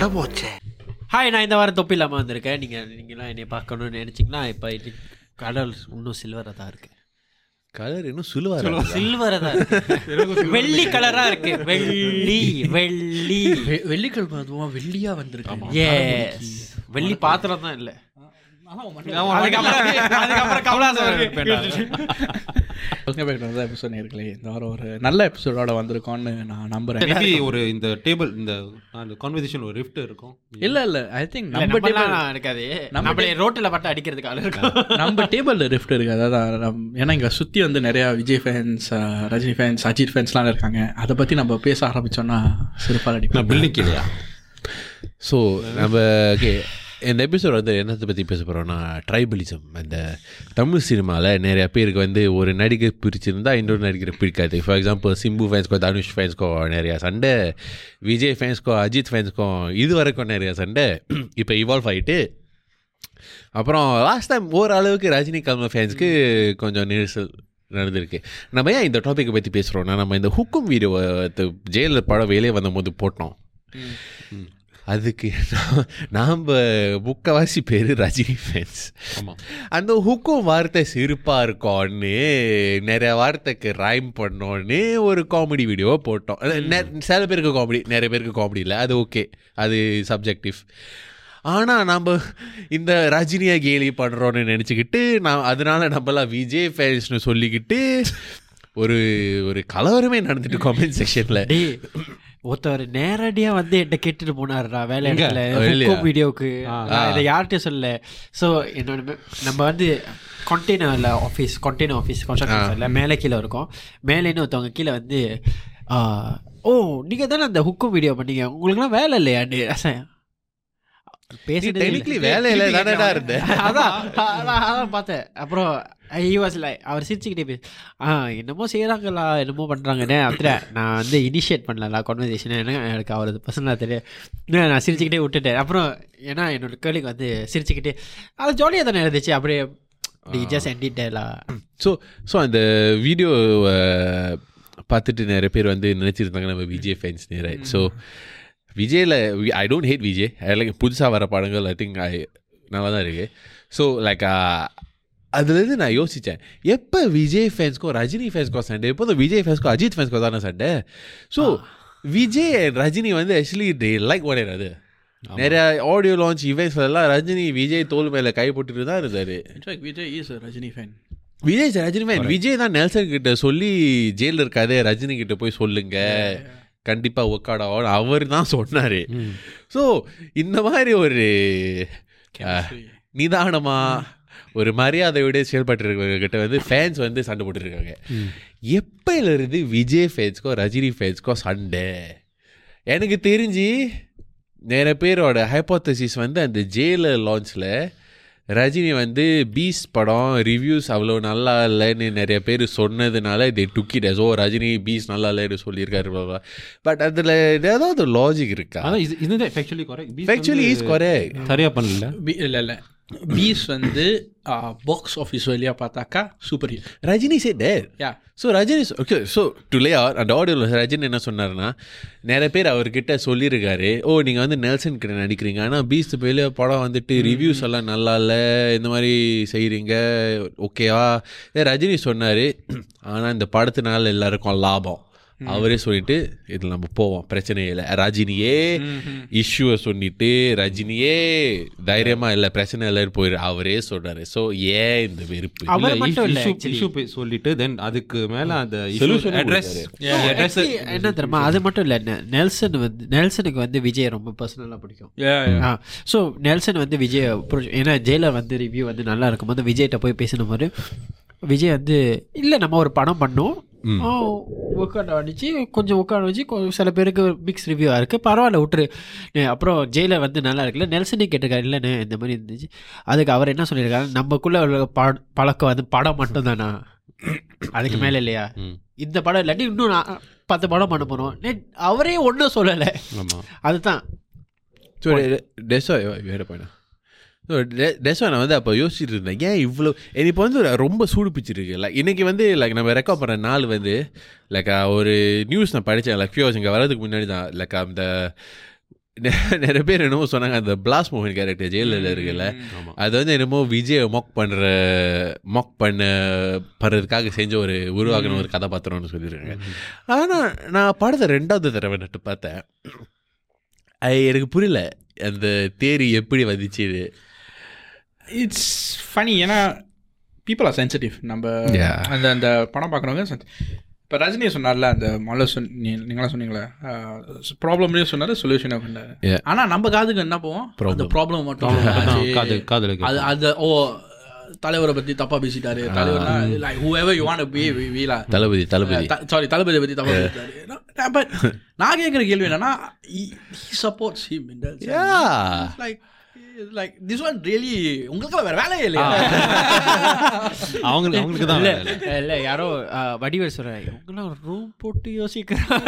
அட போச்சே ஹாய் நான் இந்த வாரம் தொப்பி இல்லாமல் வந்திருக்கேன் நீங்கள் நீங்களாம் என்னை பார்க்கணும்னு நினச்சிங்கன்னா இப்போ கடல் இன்னும் சில்வராக தான் இருக்கு. கலர் இன்னும் சுழுவாரு சில்வராக தான் வெள்ளி கலராக இருக்கு. வெள்ளி வெள்ளி. வெ- வெள்ளிக்கிழமை அதுவா வெள்ளியா வந்திருக்காங்க. எஸ் வெள்ளி பாத்திரம் தான் இல்லை. அதுக்கப்புறம் அதுக்கப்புறம் கமலாசன் எபிசோட் நேர்களே. இந்த வாரம் ஒரு நல்ல எபிசோடோட வந்திருக்கோம்னு நான் நம்புறேன். மேபி ஒரு இந்த டேபிள் இந்த கான்வர்சேஷன் ஒரு ரிஃப்ட் இருக்கும். இல்ல இல்ல. ஐ திங்க் நம்ம டேபிள் இருக்காது. நம்மளே ரோட்டில் பட்டு அடிக்கிறதுக்கு ஆள் இருக்கும். நம்ம டேபிள்ல ரிஃப்ட் இருக்கு. அதாவது நம்- ஏன்னா இங்க சுத்தி வந்து நிறைய விஜய் ஃபேன்ஸ் ரஜினி ஃபேன்ஸ் அஜித் ஃபேன்ஸ்லாம் இருக்காங்க. அதை பத்தி நம்ம பேச ஆரம்பிச்சோம்னா சிறப்பாக அடிப்போம் பில்டிங் இல்லையா ஸோ நம்ம ஓகே இந்த எபிசோட் வந்து என்னத்தை பற்றி பேச போகிறோம்னா ட்ரைபலிசம் அந்த தமிழ் சினிமாவில் நிறைய பேருக்கு வந்து ஒரு நடிகர் பிரிச்சிருந்தால் இன்னொரு நடிகர் பிடிக்காது. ஃபார் எக்ஸாம்பிள் சிம்பு ஃபேன்ஸ்க்கோ தனுஷ் ஃபேன்ஸ்க்கோ நிறையா சண்டை விஜய் ஃபேன்ஸ்க்கோ அஜித் ஃபேன்ஸ்க்கோ இது வரைக்கும் நிறையா சண்டை இப்போ இவால்வ் ஆகிட்டு அப்புறம் லாஸ்ட் டைம் ஓரளவுக்கு ரஜினி ஃபேன்ஸ்க்கு கொஞ்சம் நெரிசல் நடந்திருக்கு. நம்ம ஏன் இந்த டாப்பிக்கை பற்றி பேசுகிறோம்னா நம்ம இந்த ஹுக்கும் வீடியோ ஜெயிலில் படம் வெளியே வந்தபோது போட்டோம். அதுக்கு நாம் முக்கவாசி பேர் ரஜினி ஃபேன்ஸ் அந்த ஹுக்கும் வார்த்தை சிரிப்பாக இருக்கோன்னு நிறைய வார்த்தைக்கு ரைம் பண்ணோன்னு ஒரு காமெடி வீடியோவை போட்டோம். சில பேருக்கு காமெடி நிறைய பேருக்கு காமெடி இல்லை. அது ஓகே அது சப்ஜெக்டிவ் ஆனால் நம்ம இந்த ரஜினியை கேலி பண்ணுறோன்னு நினச்சிக்கிட்டு நான் அதனால நம்மளாம் விஜய் ஃபேன்ஸ்னு சொல்லிக்கிட்டு ஒரு ஒரு கலவரமே நடந்துட்டு காமெண்ட் செக்ஷனில் ஒருத்தவர் நேரடியா வந்து என்கிட்ட கேட்டுட்டு போனாருடா வேலை இடத்துல வீடியோவுக்கு இதை யார்கிட்டயும் சொல்லல. ஸோ என்னோட நம்ம வந்து கண்டெய்னரில் ஆஃபீஸ் கண்டெய்னர் ஆஃபீஸ் கன்ஸ்ட்ரக்ஷன் மேலே கீழே இருக்கும். மேலேன்னு ஒருத்தவங்க கீழே வந்து ஓ நீங்கள் தானே அந்த ஹுக்கும் வீடியோ பண்ணீங்க? உங்களுக்குலாம் வேலை இல்லையாண்டு பேசிட்டு டெக்னிக்கலி வேலையில் தானடா இருந்தேன் அதான் அதான் பார்த்தேன். அப்புறம் ஐ வாஸ் லைக் அவர் சிரிச்சுக்கிட்டே பேச ஆ என்னமோ செய்கிறாங்களா என்னமோ பண்ணுறாங்கண்ணே அத்தனை நான் வந்து இனிஷியேட் பண்ணல கான்வர்சேஷன் எனக்கு அவரது பர்சனலாக தெரியும் நான் சிரிச்சுக்கிட்டே விட்டுட்டேன். அப்புறம் ஏன்னா என்னோட கேள்விக்கு வந்து சிரிச்சுக்கிட்டே அது ஜாலியாக தானே இருந்துச்சு. அப்படியே ஜஸ்ட் எண்டிட்டேலா ஸோ ஸோ அந்த வீடியோ பார்த்துட்டு நிறைய பேர் வந்து நினச்சிருந்தாங்க நம்ம விஜய் ஃபேன்ஸ் நிறைய. So விஜயில் I don't hate Vijay. Like புதுசாக வர படங்கள் ஐ திங்க் ஐ நல்லா தான் இருக்கு ஸோ லைக் அதுலேருந்து நான் யோசித்தேன் எப்போ விஜய் ஃபேன்ஸ்க்கோ ரஜினி ஃபேன்ஸ்க்கோ சண்டை? எப்போதும் விஜய் ஃபேன்ஸ்க்கோ அஜித் ஃபேன்ஸ்க்கோ தானே சண்டை? ஸோ விஜய் ரஜினி வந்து ஆக்சுவலி தே லைக் ஒன் அது நிறைய ஆடியோ லான்ச் இவெண்ட்ஸ் எல்லாம் ரஜினி விஜய் தோல் மேலே கை போட்டுட்டு தான் இருந்தார். Vijay is Rajini fan Vijay sir Rajini man Vijay தான் நெல்சன் கிட்ட சொல்லி ஜெயிலில் இருக்காதே ரஜினி கிட்ட போய் சொல்லுங்க. கண்டிப்பா ஒர்க் அவுட் ஆகும். அவர் தான் சொன்னாரு. ஸோ இந்த மாதிரி ஒரு அஹ், நிதானமா ஒரு மரியாதையோட செயல்பட்டு கிட்ட வந்து ஃபேன்ஸ் வந்து சண்டை போட்டுருக்காங்க. எப்பயில இருந்து விஜய் ஃபேன்ஸ்க்கோ ரஜினி ஃபேன்ஸ்க்கோ சண்டை? எனக்கு தெரிஞ்சு நிறைய பேரோட ஹைப்போத்தசிஸ் வந்து அந்த ஜெயிலர் லான்ச்சில் ரஜினி வந்து பீஸ் படம் ரிவ்யூஸ் அவ்வளோ நல்லா இல்லைன்னு நிறைய பேர் சொன்னதுனால இதை டுக்கிட் ஓ ரஜினி பீஸ் நல்லா இல்லைன்னு சொல்லியிருக்காரு பட் அதில் ஏதாவது லாஜிக் இருக்கா? இது இதுதான் ஃபேக்சுவலி கரெக்ட் ஃபேக்சுவலி இஸ் குறைக் சரியா பண்ணல. இல்லை இல்லை. பீஸ் வந்து பாக்ஸ் ஆஃபீஸ் வழியாக பார்த்தாக்கா சூப்பர் ஹிட் ரஜினி சே டேர் யா ஸோ ரஜினி ஓகே ஸோ டுலே அந்த ஆடியோவில் ரஜினி என்ன சொன்னார்னா நிறைய பேர் அவர்கிட்ட சொல்லியிருக்காரு ஓ நீங்கள் வந்து நெல்சன் கிட்ட நடிக்கிறீங்க. ஆனால் பீஸ்ட் வெளியே படம் வந்துட்டு ரிவ்யூஸ் எல்லாம் நல்லா இல்லை. இந்த மாதிரி செய்கிறீங்க ஓகேவா? ரஜினி சொன்னார் ஆனால் இந்த படத்தினால எல்லாருக்கும் லாபம். அவரே சொல்லிட்டு இதில் நம்ம போவோம். பிரச்சனை இல்லை. ரஜினியே இஷ்யூவை சொல்லிட்டு ரஜினியே தைரியமா இல்லை பிரச்சனை இல்லைன்னு போயிரு. அவரே சொல்றாரு. ஸோ ஏன் இந்த வெறுப்பு? அவர் மட்டும் இல்லை இஷ்யூ சொல்லிட்டு தென் அதுக்கு மேல அந்த Solution அட்ரஸ் அட்ரஸ் என்ன தெரியுமா? அது மட்டும் இல்லை. நெ- நெல்சன் வந்து நெல்சனுக்கு வந்து விஜய் ரொம்ப பர்சனலாக பிடிக்கும். ஸோ நெல்சன் வந்து விஜய் ஏன்னா ஜெயிலர் வந்து ரிவ்யூ வந்து நல்லா இருக்கும்போது விஜய்கிட்ட போய் பேசின போது விஜய் வந்து இல்லை நம்ம ஒரு படம் பண்ணோம். ஒர்க் அடிச்சு கொஞ்சம் ஒர்க் அவுட் வச்சு கொ- சில பேருக்கு மிக்ஸ் ரிவ்யூவாக இருக்குது பரவாயில்ல விட்டுரு. அப்புறம் ஜெயிலர் வந்து நல்லா இருக்குல்ல நெல்சனே கேட்டிருக்காரு. இல்லைண்ணே இந்த மாதிரி இருந்துச்சு. அதுக்கு அவர் என்ன சொல்லியிருக்காரு? நமக்குள்ள உள்ள பழக்கம் வந்து படம் மட்டும்தானா? அதுக்கு மேலே இல்லையா. இந்த படம் இல்லாட்டி இன்னும் பத்து படம் பண்ண போகிறோம் அவரே ஒன்றும் சொல்லலை. ஆமா. அதுதான். ஸோ டெஸ்ஸோ வேற போயிடா. ஸோ டெஸ்ஸோ நான் வந்து அப்போ யோசிச்சுட்டு இருந்தேன். ஏன் இவ்வளோ இப்போ வந்து ரொம்ப சூடு பிடிச்சிருக்கு லைக் இன்னைக்கு வந்து லைக் நம்ம ரெக்கார்ட் பண்ணுற நாள் வந்து லைக் ஒரு நியூஸ் நான் படித்தேன் லைக் ஃபியூஸ் இங்கே வரதுக்கு முன்னாடி தான். லைக் அந்த நிறைய பேர் என்னமோ சொன்னாங்க அந்த பிளாஸ் மோகன் கேரக்டர் ஜெயிலில் இருக்குல்ல. அது வந்து என்னமோ விஜயை மாக் பண்ணுற மாக் பண்ண படுறதுக்காக செஞ்ச ஒரு உருவாகின ஒரு கதாபாத்திரம்னு சொல்லியிருக்காங்க. ஆனால் நான் படத்தை ரெண்டாவது தடவை நட்டு பார்த்தேன். எனக்கு புரியல அந்த தேரி எப்படி வந்துச்சு இட்ஸ் ஃபனி ஏன்னா பீப்புள் ஆர் சென்சிட்டிவ் நம்ம. அந்த அந்த படம் பார்க்குறவங்க இப்போ ரஜினி சொன்னார்ல அந்த முதல்ல சொன் நீங்களாம் சொன்னீங்களே ப்ராப்ளம்லேயும் சொன்னார் சொல்யூஷன் Yeah. ஆனால் நம்ம காதுக்கு என்ன போவோம்? அந்த ப்ராப்ளம் மட்டும் காது காதுல அது அது ஓ தலைவரை பற்றி தப்பா பேசிட்டாரு. லைக். தளபதி தளபதி. சாரி தளபதி பத்தி தப்பா பேசிட்டாரு. நான் கேட்குற கேள்வி என்னன்னா supports him like this one really உங்களுக்கு வேற வேலையே இல்லையா? அவங்க அவங்களுக்கு தான் இல்ல. இல்ல யாரோ வடிவேல் சொல்றாரு. இவங்கெல்லாம் ரூம் போட்டு யோசிக்கிறாங்க?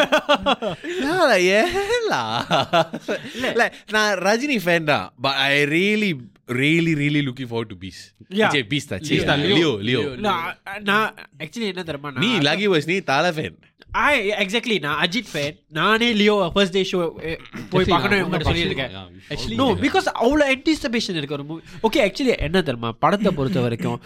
Like, நான் ரஜினி ஃபேன் தான் but I really really really looking forward to peace Yeah. Peace தான். Leo. லியோ லியோ நான் நான் ஆக்சுவலி என்ன தெரியுமா? நீ லகி வாஸ் நீ தலை ஃபேன் ஐ எக்ஸாக்ட்லி நான் அஜித் ஃபேன் நானே லியோ ஃபர்ஸ்ட் டே ஷோ போய் பார்க்கணும் இவங்க சொல்லியிருக்கேன் Yeah, நோ பிகாஸ் அவ்வளோ anticipation இருக்கு ஒரு மூவி ஓகே ஆக்சுவலி என்ன தெரியுமா? படத்தை பொறுத்த வரைக்கும்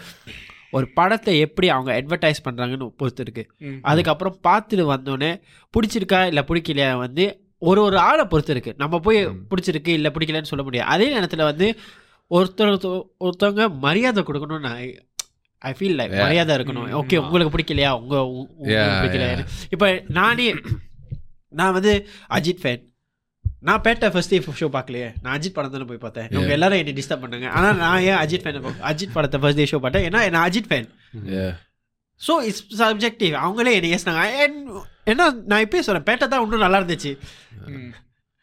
ஒரு படத்தை எப்படி அவங்க அட்வர்டைஸ் பண்ணுறாங்கன்னு பொறுத்து இருக்கு. அதுக்கப்புறம் பார்த்துட்டு வந்தோடனே பிடிச்சிருக்கா இல்லை பிடிக்கலையா வந்து ஒரு ஒரு ஆளை பொறுத்து இருக்கு. நம்ம போய் பிடிச்சிருக்கு இல்லை பிடிக்கலன்னு சொல்ல முடியாது. அதே நேரத்தில் வந்து ஒருத்தர் ஒருத்தவங்க மரியாதை கொடுக்கணும்னு நான் ஐ ஃபீல் லைக். மரியாதை இருக்கணும். ஓகே உங்களுக்கு பிடிக்கலையா? உங்க உ- உங்களுக்கு பிடிக்கலையா? yeah. இப்போ நானே நான் வந்து அஜித் ஃபேன் நான் பேட்ட ஃபர்ஸ்ட் டே ஷோ பார்க்கலையே. நான் அஜித் படம் தானே போய் பார்த்தேன். இவங்க எல்லாரும் என்னை டிஸ்டர்ப் பண்ணாங்க. ஆனால் நான் ஏன் அஜித் ஃபேன் அஜித் படத்தை ஃபர்ஸ்ட் டே ஷோ பார்த்தேன்? ஏன்னா நான் Ajith fan so it's subjective அவங்களே என்னை ஏசினாங்க ஏன்னா நான் இப்பயே சொல்றேன். பேட்டை தான் இன்னும் நல்லா இருந்துச்சு.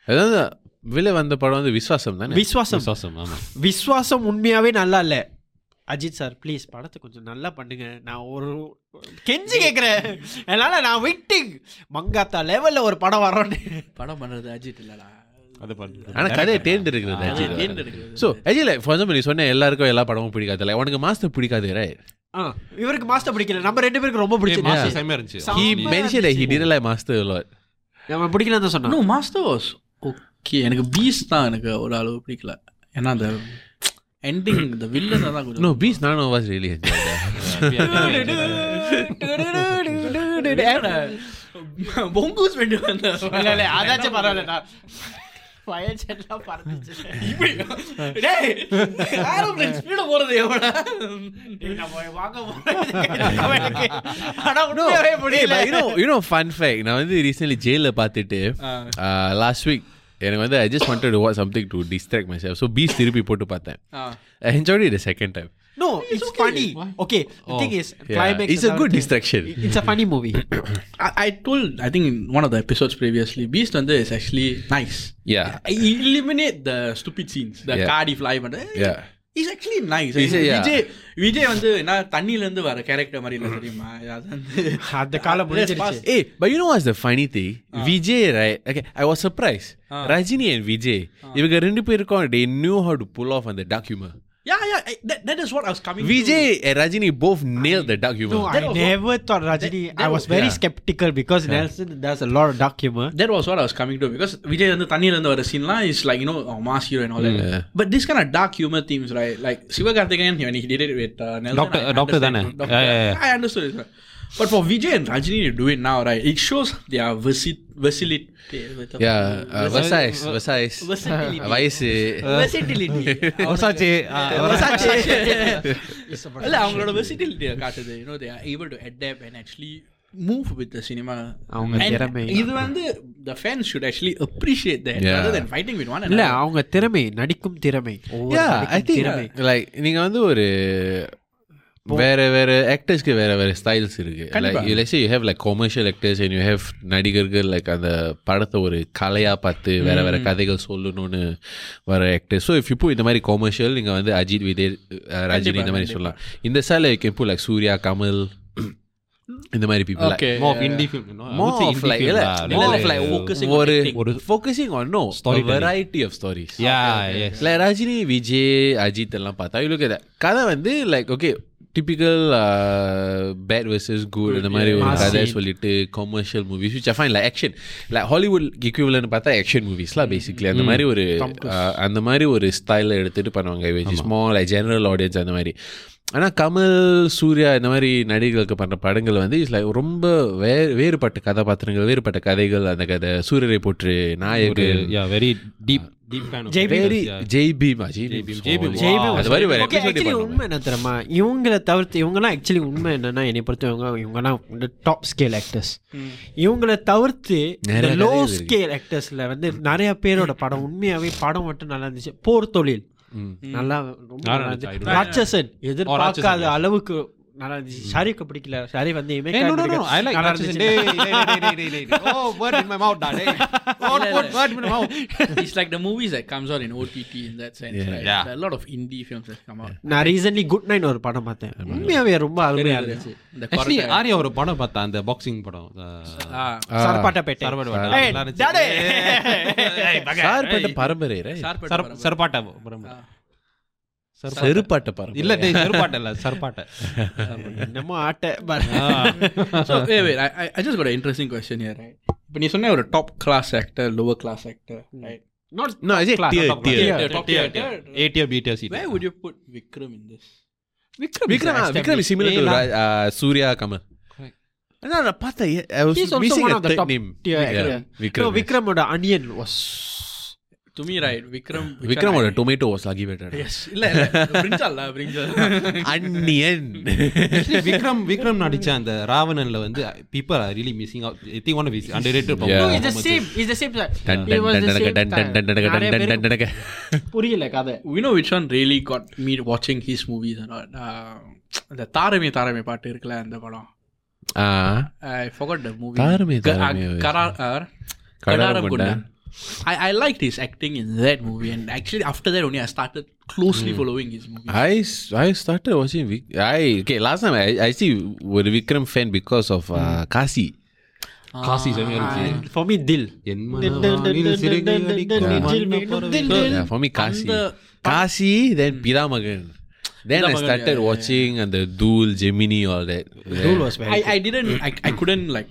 அதாவது விலை வந்த படம் வந்து விஸ்வாசம் தானே? விஸ்வாசம் விசுவாசம் ஆமா. விஸ்வாசம் உண்மையாவே நல்லா இல்ல. அஜித் சார் ப்ளீஸ் படத்தை கொஞ்சம் நல்லா பண்ணுங்க. நான் ஒரு கெஞ்சி கேட்குறேன் என்னால நான் வெயிட்டிங் மங்காத்தா லெவல்ல ஒரு படம் வரோன்னு படம் பண்றது அஜித் இல்லடா. அது பண்ணு ஆனா கதையை தேர்ந்தெடுக்கிறது Ajith. So Ajith for example நீ சொன்ன எல்லாருக்கும் எல்லா படமும் பிடிக்காது இல்லை உனக்கு மாஸ்டர் பிடிக்காது இவருக்கு மாஸ்டர் பிடிக்கல. நம்ம ரெண்டு பேருக்கு ரொம்ப மாஸ்டர் பிடிச்சிருந்துச்சு செமையா இருந்துச்சு. he செம்மையா mentioned that he இருந்துச்சு. didn't like master a lot. நம்ம பிடிக்கலன்னு தான் சொன்னோம் நோ மாஸ்டர் வாஸ் ஓகே எனக்கு பீஸ் தான் எனக்கு ஒரு அளவு பிடிக்கல. ஏன்னா அந்த எண்டிங் இந்த வில்லன் தான் கொஞ்சம் none of us really enjoyed. That பொங்கூஸ் வேண்டி வந்த அதாச்சும் பரவாயில்ல ஃபயர் செட்லாம் பறந்துச்சு. இப்படி. டேய் ஏரோப்ளேன் ஸ்பீட போறது எவ்வளோ டேய், நம்ம வாங்க போறது ஆனா உண்மையாவே Hey, முடியல but you know you know fun fact. நான் வந்து recently ஜெயில பார்த்துட்டு லாஸ்ட் வீக் எனக்கு வந்து I just wanted to watch something to distract myself so beast திருப்பி போட்டு பார்த்தேன் I enjoyed it the second time No, it's funny. Okay, the thing is, Yeah, climax. it's is a good everything. distraction It's a funny movie. I, I told I think in one of the episodes previously Beast வந்து is actually nice yeah I eliminate the stupid scenes the Yeah. cardi fly பண்ண yeah Is actually nice. Vijay Vijay வந்து என்ன தண்ணில இருந்து வர character மாதிரி இல்ல தெரியுமா அந்த முடிஞ்சிருச்சு. Hey, but you know what's the funny thing? Vijay, right? Okay, I was surprised. Rajini and Vijay, இவங்க ரெண்டு பேருக்கும் they knew how to pull off on the dark humor. Yeah, yeah, that, that is what I was coming. Vijay to. and Rajini both nailed I, the dark humor. No, that I never thought Rajini. That, that I was, was very yeah. skeptical because yeah. Nelson does a lot of dark humor. That was what I was coming to because Vijay and the Tanil and the scene is like you know oh, mass hero and all mm. that. Yeah. But this kind of dark humor themes, right? Like Sivakarthikeyan when he did it with uh, Nelson. Doctor, uh, Doctor, Dana. Doctor, yeah, yeah, yeah. I understood it. but for Vijay and Rajini to do it now right it shows their versi- versatility Yeah, uh, Versailles, Versailles. versatility வயசு versatility Versace, இல்ல அவங்களோட வெர்சிட்டிலிட்டியை காட்டுது you know they are able to adapt and actually move with the cinema அவங்க திறமை. இது வந்து the fans should actually appreciate that Yeah. rather than fighting with one இல்ல another அவங்க திறமை நடிக்கும் திறமை ஒவ்வொரு Yeah, I நடிக்கும் think திறமை like நீங்க வந்து ஒரு வேற வேற ஆக்டர்ஸ்க்கு வேற வேற ஸ்டைல்ஸ் இருக்கு கண்டிப்பா. Like let's say you have like commercial actors and you have நடிகர்கள் லைக் அந்த படத்தை ஒரு கலையா பார்த்து வேற வேற கதைகள் சொல்லணும்னு வர ஆக்டர் ஸோ இஃப் இப்போ இந்த மாதிரி கொமர்ஷியல் நீங்க வந்து அஜித் விஜய் அஹ், ரஜினி இந்த மாதிரி சொல்லலாம் இந்த சைடில் you can put like Surya Kamal இந்த மாதிரி people like Okay. more of indie film, you know. I more would say of indie like film இல்ல, lah. more Like, of like focusing on ஒரு acting. ஒரு focusing on no a Storytelling. variety of stories Yeah, yes. like Rajini Vijay Ajith எல்லாம் பார்த்தா you look at that கதை வந்து like okay typical bad versus good இந்த மாதிரி ஒரு Mass கதை scene. சொல்லிட்டு commercial movies which I fine like action like Hollywood equivalent பார்த்தா ஆக்ஷன் மூவிஸ்லாம் பேசிக்லி அந்த மாதிரி ஒரு uh, அந்த மாதிரி ஒரு ஸ்டைலில் எடுத்துட்டு பண்ணுவாங்க which is more like general audience அந்த மாதிரி. ஆனால் கமல் சூர்யா இந்த மாதிரி நடிகர்களுக்கு பண்ணுற படங்கள் வந்து இஸ் லைக் ரொம்ப வே வேறுபட்ட கதாபாத்திரங்கள் வேறுபட்ட கதைகள் அந்த கதை சூரியரை போற்று யா வெரி டீப் இவங்களை தவிர்த்து இவங்கலாம் ஆக்சுவலி உண்மை என்னன்னா என்னை பொறுத்தவங்க இவங்கலாம் டாப் ஸ்கேல் ஆக்டர்ஸ் இவங்களை தவிர்த்து நிறைய லோ. ஸ்கேல் ஆக்டர்ஸ்ல வந்து நிறைய பேரோட படம் உண்மையாவே படம் மட்டும் நல்லா இருந்துச்சு. போர் தொழில். நல்லா ராட்சசன். எதிர்பார்க்காத அளவுக்கு நல்லா இருந்துச்சு பிடிக்கல ஷாரி வந்து no. I like நல்லா. இருந்துச்சு. Oh. Oh, a lot of indie films come out. நான் ரீசன்ட்லி குட் நைட் ஒரு படம் பார்த்தேன் உண்மையாவே ரொம்ப அருமையா இருந்துச்சு correct- ஆர்யா ஒரு படம் பார்த்தா அந்த பாக்ஸிங் படம் Ah, சரப்பாட்டப்பேட்டை சரபாட்ட Hey, படம். நல்லா இருந்துச்சு. daddy. சார்பட்ட பரம்பரை. சரபாட்ட படம். Ah. செருப்பாட்ட பரம்பரை இல்ல டேய் செருப்பாட்ட இல்ல சரப்பாட்ட என்னமோ ஆட்டை but- So wait, wait. I, I- I just got an interesting question here, right? இப்போ நீ சொன்ன ஒரு top class actor lower class actor right not No, I say class, tier, not tier. tier. Tier, top tier, tier. A tier, B tier, C tier. Where would you put Vikram in this? Vikram, Vikram, ah, Vikram is similar to Ra- uh, Surya Kamal. No, நான் பார்த்தேன் I was He's also missing one a of the third top name. tier Yeah, actor. Vikram. No, yes. விக்ரமோட Anniyan was To me, right, Vikram. Vikram one ஓட I- tomato was lagi better. Yes. இல்ல. Actually, Vikram Vikram நடிச்ச அந்த ராவணன்ல வந்து dun, dun, dun. புரியல கதை We know which one really got me watching his movies or not. Uh, அந்த தாரமே தாரமே பாட்டு இருக்குல்ல அந்த படம் Ah. தாரமே தாரமே. uh, Karar, uh, கடாரம் கொண்டான். Kundan. I, I liked his acting in that movie, and actually after that only I started closely following his movies. I, s- I started watching Vik- I okay last time I, I see ஒரு Vikram fan because of uh, Kasi. Kasi செமையா இருந்துச்சு. for me தில் என் மனவானில் சிறகை அடிக்கும் வண்ணப்பறவை. Yeah, for me Kasi. அந்த- Kasi then Piramagan. Then I Piramagan, started yeah, yeah, watching and the Dool, Gemini, all that. Dul was very I, I didn't I, I couldn't like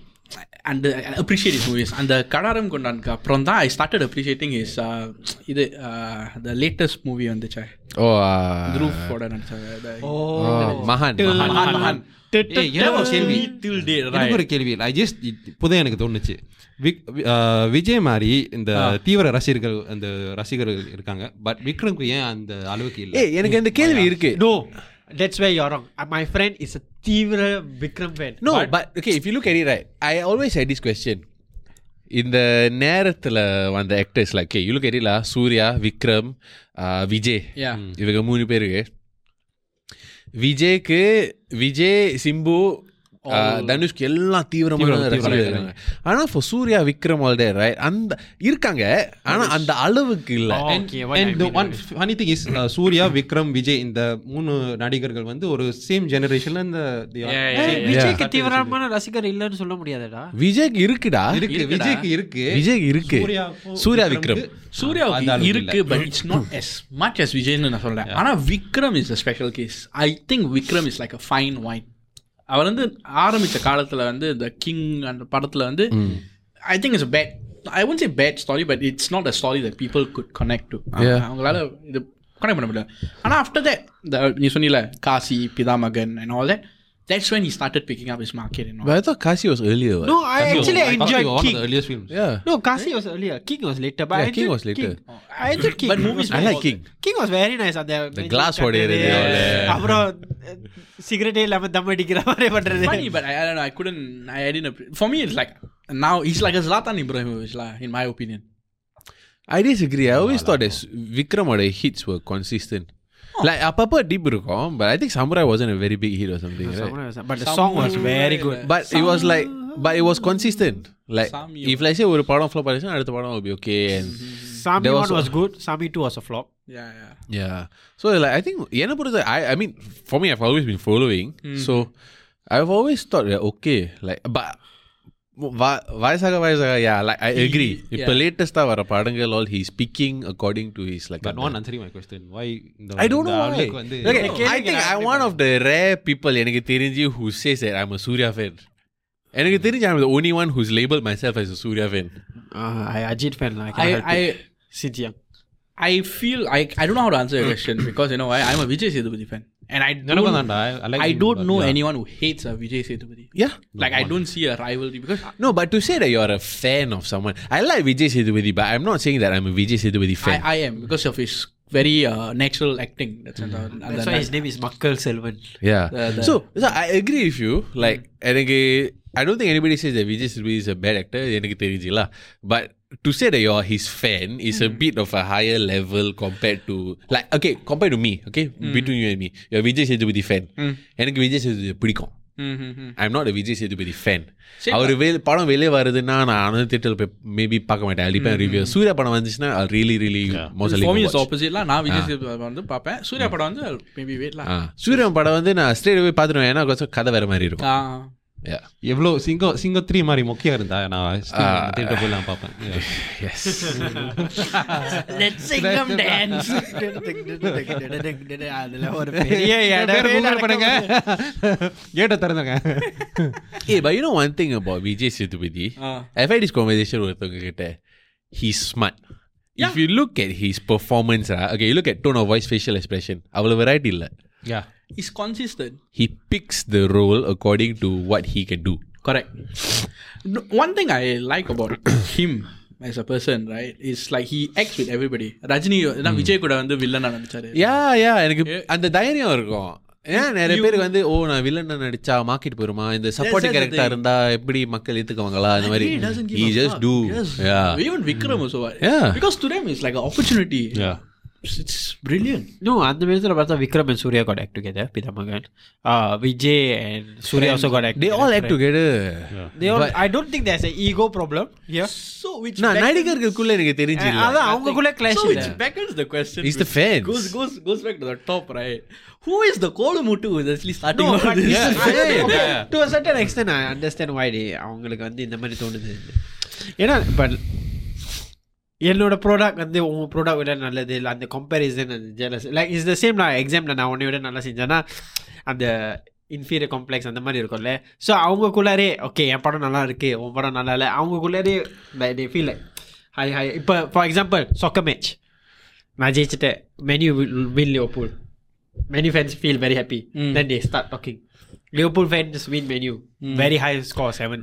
and appreciate his movies. அந்த கடாரம் கொண்டானுக்கு அப்புறம் தான் I started appreciating is இது the latest movie வந்துச்சு. Oh, uh, த்ரூஃபோட நடிச்சாங்க oh, ஒரு கேள்வி? ஐ ஜஸ்ட் இப்போதான் எனக்கு தோணுச்சு. விஜய் மாதிரி இந்த தீவிர ரசிகர்கள் அந்த ரசிகர்கள் இருக்காங்க. பட் விக்ரம்க்கு ஏன் அந்த அளவுக்கு இல்லை? எனக்கு இந்த கேள்வி இருக்கு. no that's where you're wrong Uh, my friend is a தீவிர Vikram fan No, but, okay, if you look at it right, I always had this question. இந்த நேரத்துல வந்த actors like you look earlier Suriya Vikram ah, Vijay Yeah. இவங்க மூணு பேருக்கு விஜய்க்கு விஜய் சிம்பு ஆஹ், தனுஷ்க்கு எல்லாம் தீவிரமான இருக்காங்க. ஆனா for Suriya Vikram all day right அந்த இருக்காங்க ஆனா அந்த அளவுக்கு இல்ல. Funny thing is Suriya Vikram Vijay இந்த மூணு நடிகர்கள் வந்து ஒரு சேம் ஜெனரேஷன்ல இந்த விஜய்க்கு தீவிரமான ரசிகர் இல்லைன்னு சொல்ல முடியாதுடா. விஜய்க்கு இருக்குடா. இருக்கு விஜய்க்கு இருக்கு. விஜய்க்கு இருக்கு. சூர்யா விக்ரம் அளவுக்கு இருக்கு but it's not as much as விஜய்னு நான் சொல்றேன் ஆனா Vikram is a special case I think Vikram is like a fine wine அவர் வந்து ஆரம்பிச்ச காலத்துல வந்து இந்த கிங் அந்த படத்துல வந்து I think it's bad I won't say bad story but it's not a story that people good connect to அவங்களால இது கனெக்ட் பண்ண முடியல. ஆனா ஆஃப்டர் தட் இந்த நீ சொன்னீல Kasi Pithamagan and all that That's when he started picking up his market and all. But I thought Kasi was earlier. what? no I actually I thought enjoyed it was one of King the earliest films. Yeah. no Kasi was earlier King was later but Yeah, I King enjoyed was later. I enjoyed King But movies I like King. King was very nice அந்த The glass உடையறது, all that. அப்புறம் சிகரெட்டே இல்லாம தம் அடிக்கிற மாதிரி பண்றது funny, but I, I don't know. I couldn't. I, I didn't. appre- For me, it's like now he's like a Zlatan Ibrahimovic, lah, in my opinion. I disagree. I always thought that Vikram or the hits were consistent. Like அப்பப்போ deep இருக்கும் but I think Samurai wasn't a very big hit or something right? but the song was very good but it was like but it was consistent like Sami if like say ஒரு படம் flop ஆயிடுச்சுன்னா அடுத்த படம் will be okay and Sami There 1 was- was good Sami 2 was a flop Yeah, yeah. yeah so like I think என்ன பொறுத்த I I mean for me I've always been following so I've always thought that okay like but வா- வயசாக வயசாக yeah like I agree இப்போ yeah. லேட்டஸ்டாக வர படங்கள் all he speaking according to his like But no one answering my question. Why இந்த I don't இந்த know why. ஆளுக்கு வந்து Okay, I think I'm one of the rare people எனக்கு தெரிஞ்சு who says that I'm a Surya fan. எனக்கு தெரிஞ்சு I'm the only one who's labeled myself as a Surya fan. Uh, I Ajit fan lah. I, I, since young. I feel I, I don't know how to answer your question because you know why I'm a Vijay Sethupathi fan And I don't, no, no, no, I, I, like I don't him, know yeah. anyone who hates a Vijay Sethupathi. Yeah. Like, I don't see a rivalry because. No, but to say that you're a fan of someone, I like Vijay Sethupathi, but I'm not saying that I'm a Vijay Sethupathi fan. I, I am because of his very uh, natural acting. That's, mm. That's why his name is Makkal Selvan. Yeah. The, the, so, so, I agree with you. Like, mm. I don't think anybody says that Vijay Sethupathi is a bad actor. But to say that you're his fan is a bit of a higher level compared to like okay compared to me okay? Between you and me you're Vijay Sethupathi fan. எனக்கு விஜய் சேதுபதி பிடிக்கும். I'm not Vijay Sethupathi fan அவர் வெளி படம் வெளியே வருதுன்னா நான் அனு தேட்டரில் போய் maybe பார்க்க மாட்டேன். அடிப்பேன் ரிவ்யூ சூர்யா படம் வந்துச்சுன்னா really really mostly For me, it's opposite lah. நான் விஜய் சேதுபதி வந்து பார்ப்பேன். சூர்யா படம் வந்து மேபி வெயிட் lah. சூர்யா படம் வந்து நான் ஸ்ட்ரெயிட் போய் பார்த்துருவேன் ஏன்னா கொஞ்சம் கதை வேற மாதிரி இருக்கும். Ah. எவ்வளோ சிங்கம் சிங்கம் த்ரீ மாதிரி மொக்கையா இருந்தா நான் தேட்டர் போய் நான் பார்ப்பேன் Yeah. Yes. Let's sing them dance. அதுல ஒரு பெரிய பேரை இடமே Google நடக்க பண்ணுங்க கேட்ட திறந்துங்க hey, but you know one thing about Vijay Sethupathi? Ah. I've had this conversation with கிட்ட He's smart. If you look at his performance, ah, okay, you look at tone of voice, facial expression, அவ்வளவு variety இல்ல. யா He's consistent. He picks the role according to what he can do. Correct. No, one thing I like about him as a person, right, is like he acts with everybody. Rajini நான் விஜய் கூட வந்து வில்லனா நடிச்சாரு யா யா எனக்கு அந்த தைரியம் இருக்கும் ஏன் நிறைய பேருக்கு வந்து ஓ நான் வில்லன் நடிச்சா மார்க்கெட் போயிருமா இந்த சப்போர்ட்டிங் that's the கேரக்டர் இருந்தா எப்படி மக்கள் ஏத்துக்குவாங்களா அந்த மாதிரி He doesn't give he a just fuck. do Yes. yeah Even Vikram also. what? Yeah. Because to them it's like an opportunity. Yeah. It's, it's brilliant. No, அந்த விதத்துல பார்த்தா Vikram and Surya got act together, Pitamagan. Uh, Vijay and Surya also got act they all act together They all, I don't think there's an ego problem here. So which நான் beckons- நடிகர்களுக்குள்ள எனக்கு தெரிஞ்சு இல்ல. அதான் அவங்களுக்குள்ள clash So இல்ல. which beckons the question. It's the which fans. Goes goes goes back to the top, right? Who is the Kolumutu who is actually starting No, all but this? yeah, I- okay, Yeah. to a certain extent I understand why they அவங்களுக்கு வந்து இந்த மாதிரி தோணுது ஏன்னா but என்னோட product வந்து உன் product விட நல்லது. இல்லை அந்த கம்பேரிசன் அந்த jealous like is the same நான் எக்ஸாமில் நான் உன்னை விட நல்லா செஞ்சேன்னா அந்த இன்ஃபீரியர் காம்ப்ளெக்ஸ் அந்த மாதிரி இருக்கும்ல. ஸோ அவங்கக்குள்ளாரே ஓகே என் படம் நல்லா இருக்கு உன் படம் நல்லா இல்லை. அவங்கக்குள்ளாரே they feel like high high இப்போ ஃபார் எக்ஸாம்பிள் சொக்க மேட்ச் நான் ஜெயிச்சிட்டேன் Man U win Liverpool many fans feel very happy. Then they start talking. Liverpool fans win menu. Very high score, seven.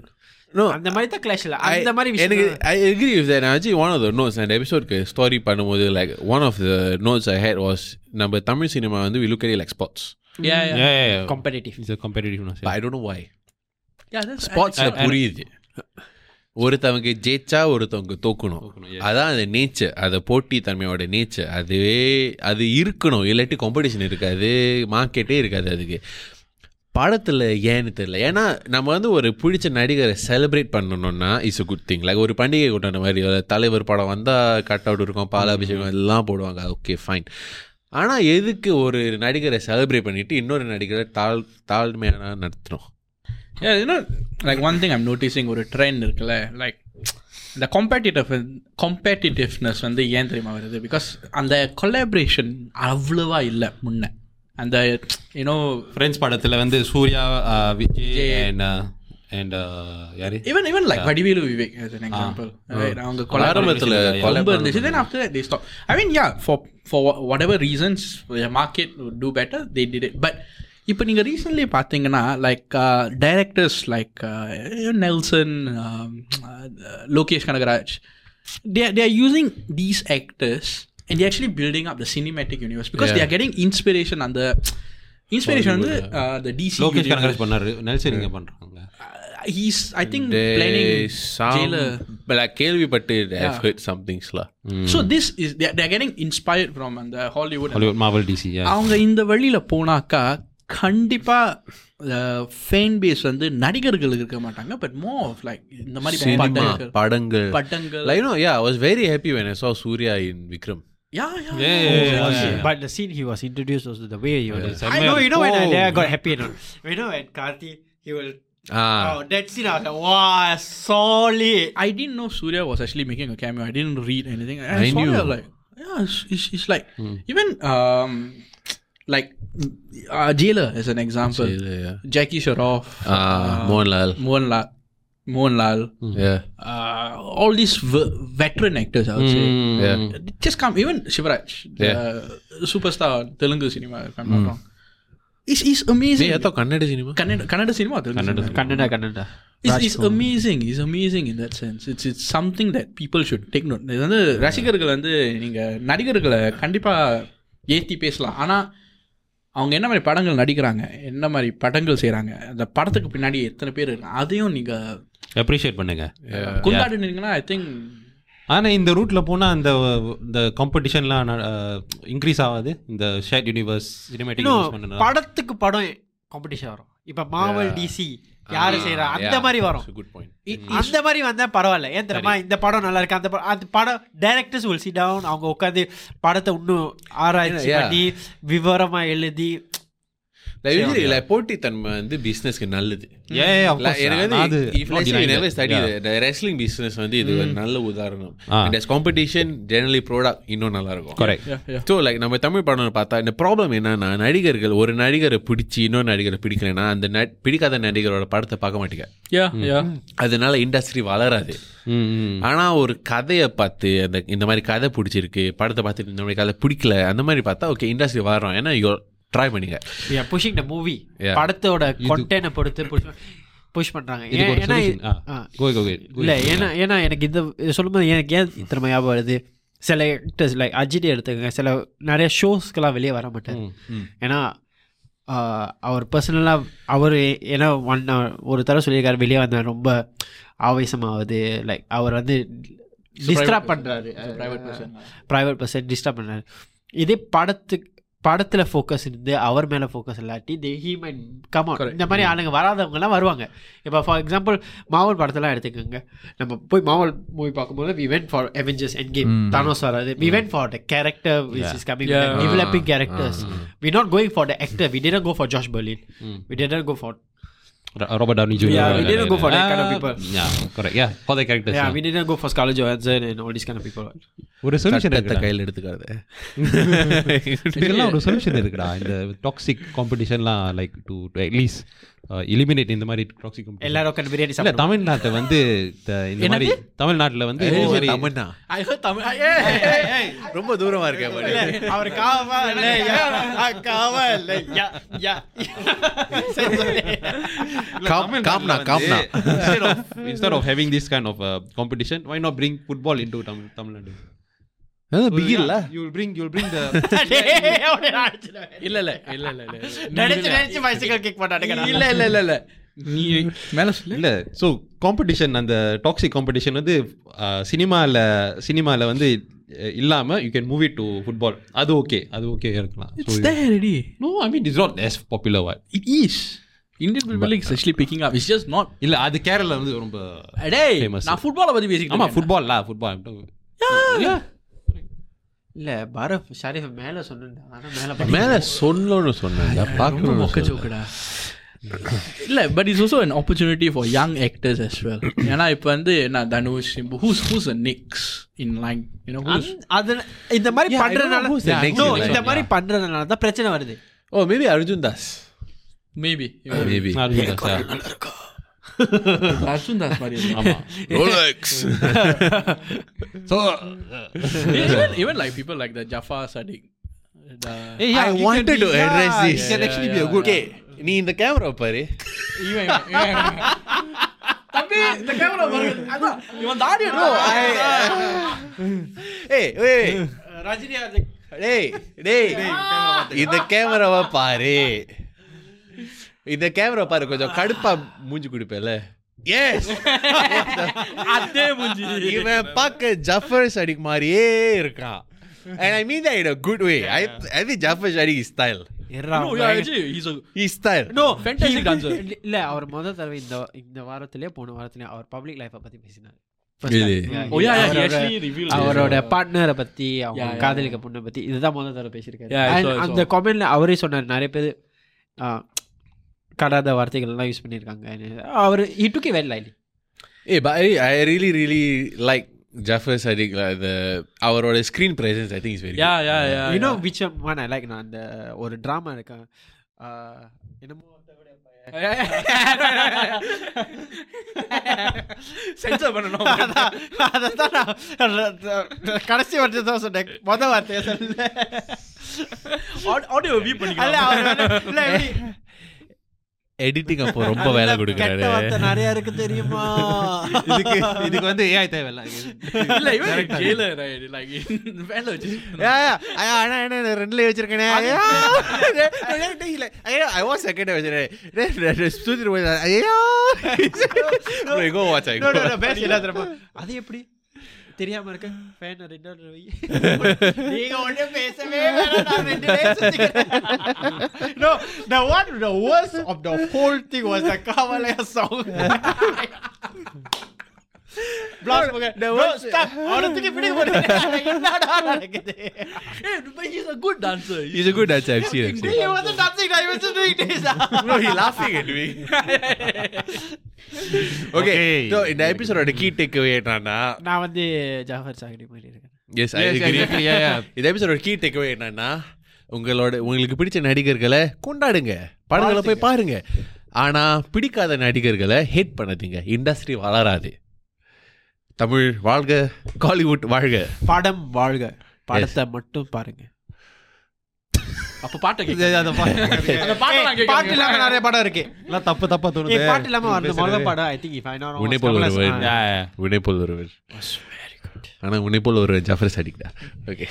No, அந்த மாதிரி தான் கிளாஷ் இல்ல அந்த மாதிரி எனக்கு விஷயம் I agree with that. Actually, one of the notes அந்த எபிசோட்க்கு ஸ்டோரி பண்ணும்போது like one of the notes I had was நம்ம தமிழ் சினிமா வந்து we look at it like sports. yeah, yeah. Yeah, yeah, yeah. Competitive It's a competitiveness. But I don't know why. Yeah, that's ஸ்பாட்ஸ்ல I- I- புரியுது ஒருத்தவங்க ஜெயிச்சா ஒருத்தவங்க தோக்கணும். அதான் அந்த nature அது போட்டி தன்மையோட நேச்சர் அதுவே அது இருக்கணும் இல்லாட்டி காம்படிஷன் இருக்காது மார்க்கெட்டே இருக்காது அதுக்கு படத்தில் ஏன்னு தெரியல. ஏன்னா நம்ம வந்து ஒரு பிடிச்ச நடிகரை செலிப்ரேட் பண்ணணும்னா it's a good thing like ஒரு பண்டிகை கொண்டாட மாதிரி தலைவர் படம் வந்தால் கட் அவுட் இருக்கும் பாலாபிஷேகம் எல்லாம் போடுவாங்க. ஓகே ஃபைன் ஆனால் எதுக்கு ஒரு நடிகரை செலிப்ரேட் பண்ணிட்டு இன்னொரு நடிகரை தாழ் தாழ்மையான know, like one thing I'm noticing ஒரு ட்ரெண்ட் இருக்குல்ல. லைக் இந்த காம்பேட்டிட்டிவ் காம்பேட்டிட்டிவ்னஸ் வந்து ஏன் தெரியுமா வருது? பிகாஸ் அந்த கொலாபரேஷன் அவ்வளவா இல்லை முன்ன. அந்த யூனோ ஃப்ரெண்ட்ஸ் படத்துல வந்து Suriya uh, Vijay Vijay. And and யாரு even even like Vadivelu Vivek as an example right அவங்க ஆரம்பத்துல collaboration collab ரொம்ப இருந்துச்சு then after that they stop I mean yeah for for wha- whatever reasons the market would do better they did it but இப்போ நீங்கள் recently பார்த்தீங்கன்னா like directors like Nelson Lokesh Kanagaraj they are, they are using these actors and they're actually building up the cinematic universe because they are getting inspiration on the inspiration வந்து uh, the DC Lokesh universe. Kanagaraj பண்ணாரு நெல்சன் இங்க பண்றாங்க Uh, he's I think There planning is some, jailer. but like கேள்விப்பட்டு I've heard some things lah. So this is they're, they're getting inspired from அந்த Hollywood. Hollywood Marvel DC அவங்க இந்த வழியில போனாக்கா கண்டிப்பா ஃபேன் பேஸ் வந்து நடிகர்கள் இருக்க மாட்டாங்க பட் மோ ஆஃப் லைக் இந்த மாதிரி Cinema, படங்கள் படங்கள் படங்கள் Like you know, yeah, I was very happy when I saw Surya Yeah, yeah, yeah, yeah, yeah, yeah, yeah. But the scene he was introduced was the way he was. I know, you know oh. when I, I got happy. You know, you know when Karthi he will. Ah. Oh, that scene I was like, wow, solid. I didn't know Surya was actually making a cameo. I didn't read anything. I, I saw knew. It, like, yeah, it's, it's, it's like hmm. even um like uh, Jailer as an example. Jailer, yeah. Jackie Sharoff. Ah, uh, Mohanlal. Mohanlal. Mohanlal, Yeah. uh, all these v- veteran actors. I would say. Yeah. Just come, even Shivaraj, the superstar Telugu cinema. If I'm not wrong, it's, it's amazing. ஏய், அதான் Kannada cinema Kannada, Kannada cinema, or Telugu cinema? Kannada, Kannada. It's, it's amazing. It's amazing in that sense. It's it's something that people should take note. இது வந்து ரசிகர்கள் வந்து நீங்க நடிகர்களை கண்டிப்பா ஏத்தி பேசலாம் ஆனா அவங்க என்ன மாதிரி படங்கள் நடிக்கிறாங்க என்ன மாதிரி படங்கள் செய்றாங்க அந்த படத்துக்கு பின்னாடி எத்தனை பேர் இருக்காங்க அதையும் நீங்க அப்ரிஷியேட் பண்ணுங்க. கொண்டாடினீங்கன்னா ஐ திங்க் ஆனா இந்த ரூட்ல போனா அந்த இந்த காம்படிஷன்லாம் இன்க்ரீஸ் ஆகாது? இந்த ஷேட் யூனிவர்ஸ் சினிமேட்டிக் படத்துக்கு படம் காம்படிஷன் வரும். இப்ப மாவல் டிசி யாரு செய்யறா அந்த மாதிரி வரும். குட் பாயிண்ட் அந்த மாதிரி வந்தா பரவாயில்ல. ஏன் தெரியுமா? இந்த படம் நல்லா இருக்கு. அந்த படம் அந்த படம் டைரக்டர்ஸ் will sit down அவங்க உட்காந்து படத்தை இன்னும் ஆராய்ச்சி. பண்ணி விவரமா எழுதி லைக் போட்டித்தன்மை வந்து பிசினஸ்க்கு நல்லது. Yeah, yeah, of Like, course. எனக்கு நான் அது வந்து இது ஒரு நல்ல உதாரணம். Competition generally product இன்னும் நல்லா இருக்கும் Correct. ஸோ லைக் நம்ம தமிழ் படம் பார்த்தா இந்த ப்ராப்ளம் என்னன்னா நடிகர்கள் ஒரு நடிகரை பிடிச்சி இன்னொரு நடிகரை பிடிக்கலைன்னா அந்த பிடிக்காத நடிகரோட படத்தை பார்க்க மாட்டேங்க. யா யா அதனால இண்டஸ்ட்ரி வளராது. ம். ஆனா ஒரு கதையை பார்த்து அந்த இந்த மாதிரி கதை பிடிச்சிருக்கு படத்தை பார்த்துட்டு இந்த மாதிரி கதை பிடிக்கல அந்த மாதிரி பார்த்தா ஓகே இண்டஸ்ட்ரி வளரும் ஏன்னா ட்ரை பண்ணிங்க புஷிங் த மூவி Yeah. படத்தோட கொண்டேனை பொறுத்து புஷ் பண்றாங்க. ஏன்- ஒரு ஏன்னா go. Go. இல்ல ஏன்னா ஏன்னா எனக்கு இந்த இது சொல்லும்போது எனக்கு ஏன் இத்தனை ஞாபகம் வருது? சில ஆக்டர்ஸ் லைக் அஜித் எடுத்துக்கங்க. சில நிறைய ஷோஸ்க்கெல்லாம் வெளியே வர மாட்டார். ஏன்னா அவர் பர்சனலாக அவர் ஏன்னா ஒன் ஒரு தடவை சொல்லியிருக்காரு வெளியே வந்தால் ரொம்ப ஆவேசமாகுது லைக் அவர் வந்து டிஸ்டர்ப் பண்ணுறாரு private person. Private person disturb பண்ணுறாரு இதே படத்துக்கு படத்தில் ஃபோக்கஸ் இருந்து அவர் மேலே ஃபோக்கஸ் இல்லாட்டி தே ஹீ மைட் கம் இந்த மாதிரி ஆளுங்க வராதவங்கலாம் வருவாங்க. இப்போ ஃபார் எக்ஸாம்பிள் மாவல் படத்தெல்லாம் எடுத்துக்கோங்க. நம்ம போய் மாவல் மூவி பார்க்கும்போது we went for Avengers Endgame Thanos வராது. We went for the character which is coming Yeah. Developing characters we not going for the actor we didn't go for Josh Brolin we didn't go for Ro- Robert Downey Jr. Yeah, we didn't go for that kind of Ah, people. Yeah, correct. Yeah, for the characters. yeah we didn't go for Scarlett Johansson and all these kind of people. ஒரு solution இருக்குடா கையில் எடுத்துக்காது. இதெல்லாம் ஒரு solution இருக்குடா. இந்த toxic காம்படிஷன்லாம் like to at least eliminate இந்த மாதிரி toxic competition எல்லாரும் பிரியாணி இல்ல தமிழ்நாட்டை வந்து இந்த- மாதிரி தமிழ்நாட்டுல வந்து இந்த மாதிரி தமிழ்னா. ரொம்ப தூரமா இருக்கேன் அவர் காவலையா காவலையா யா காம்- காம்னா காம்னா instead of instead of having this kind of uh, competition why not bring football into Tamil Tamil Nadu? பிகில்ல you will bring you will bring the இல்ல இல்ல இல்ல இல்ல இல்ல நினைச்சு நினைச்சு பைசிக்கல் கிக் பண்ணாடுங்க இல்ல இல்ல இல்ல இல்ல நீ மேல சொல்லு இல்ல ஸோ காம்படிஷன் அந்த டாக்ஸிக் காம்படிஷன் வந்து சினிமாவில் சினிமாவில் வந்து அஹ், இல்லாம you can move it to football அது ஓகே அது ஓகே இருக்கலாம் so It's there already. No I mean it's not as popular what It is. Indian Premier League is actually picking up. It's just not. இல்ல அது கேரளா வந்து ரொம்ப டேய் Famous. நான் ஃபுட்பாலை பத்தி பேசிக்கிட்டு ஆமா இருக்கேன். ஃபுட்பால்லா ஃபுட்பால் இல்ல. பாரத் ஷரீஃப் மேல சொன்னா ஆனா மேல மேல சொல்லணும்னு சொன்னேன் ரொம்ப பார்க்கணும் மொக்க ஜோக்குடா. இல்ல but it's also an opportunity for young actors as well. ஏன்னா இப்போ வந்து என்ன Dhanush who's who's a next in line you know who's அது இந்த மாதிரி Yeah, I பண்றதுனால don't know who's the Yeah, next no, in line. இந்த மாதிரி பண்றதுனால தான் பிரச்சனை வருது. ஓ maybe Arjun Das maybe maybe Arjun Das மாதிரி இருக்கு. ஆமா Rolex so even even like people like the Jafar Sadiq the I wanted to address this. can actually be a good Okay, நீ இந்த கேமரா பாரு இவன் இவன், இவன், இவன். தம்பி இந்த கேமரா பாருங்க அதான் இவன் தாடி ஏய் ஏய் ரஜினி டேய் டேய் இந்த கேமராவை பாரு இந்த கேமரா பாரு கொஞ்சம் கடுப்பா மூஞ்சி குடிப்பேல எஸ் அதே மூஞ்சி. இவன் பார்க்க ஜஃபர் சடிக் மாதிரியே இருக்கான். And I mean that in a good way. I I think Jafar Sadiq is style. no yeah actually he's a He's style. No Fantastic dancer. இல்ல அவர் முதல் தடவை இந்த இந்த வாரத்திலே போன வாரத்திலே அவர் பப்ளிக் லைஃப பத்தி பேசினார். Oh yeah yeah அவரோட- பார்ட்னரை பத்தி அவங்க Yeah, yeah, காதலிக்க பொண்ணை பத்தி இதுதான் முதல் தடவை பேசியிருக்காரு. Yeah, அந்த. கமெண்ட்ல அவரே சொன்னார் நிறைய பேர் கடாத வார்த்தைகள்லாம் யூஸ் பண்ணியிருக்காங்க அவர் it very lightly A but I, I really really like Jafar Sadiq like the அவரோட screen presence I think is very yeah. Yeah yeah you know which one I like நான் அந்த ஒரு ட்ராமா இருக்கேன் என்னமோ sensor பண்ணணும் அதான் கடைசி வார்த்தை தான் சொன்னேன் மொத வார்த்தையை சொல்ல ஆடியோ வியூ அல்ல பண்ணிக்கலாம் editing அப்போ ரொம்ப வேலை கொடுக்குறாரு. நிறைய இருக்கு தெரியுமா? இதுக்கு இதுக்கு வந்து ஏஐ தேவையில்ல. இல்ல இவன் வேலை வச்சு அண்ணா, அண்ணா, நான் ரெண்டுலயே வச்சிருக்கேனே. இல்ல, ஐயா, I was second வச்சிருக்கேன். சுத்திட்டு போய், ஐயா. என்ன தெரியுமா? அது எப்படி? तेरी marca fan Arinder You being on the face away no the one the worst of the whole thing was the Kavalaya song. Blast போங்க. No, stop. அவனை தூக்கி பிடிக்க போறீங்க. என்னடா நடக்குது? Hey, but he's a good dancer. He's a good dancer, I've seen, seen. He wasn't dancing, he was just doing this. No, he laughing at me. okay, Okay. so இந்த எபிசோடோட key take away என்னன்னா நான் வந்து ஜாஃபர் சாகடி மாதிரி இருக்கேன் yes I Yes, agree yeah, yeah. இந்த எபிசோடோட கீ டேக் அவே என்னன்னா உங்களோட உங்களுக்கு பிடிச்ச நடிகர்களை கொண்டாடுங்க படங்களை போய் பாருங்க ஆனா பிடிக்காத நடிகர்களை ஹேட் பண்ணாதீங்க இண்டஸ்ட்ரி வளராது தமிழ் வாழ்க காலிவுட் வாழ்க. படம் வாழ்க. படத்தை மட்டும் பாருங்க. அப்ப பாட்டை பாட்டு இல்லாம நிறைய படம் இருக்கு. எல்லாம் தப்பு தப்பா தோணுது. பாட்டு இல்லாம அந்த முதல் படம் I think if I know உன்னை போல் yeah. உன்னை போல் ஒருவன் ஆனா உன்னை போல் ஒரு ஜஃபர் சடிக்டா ஓகே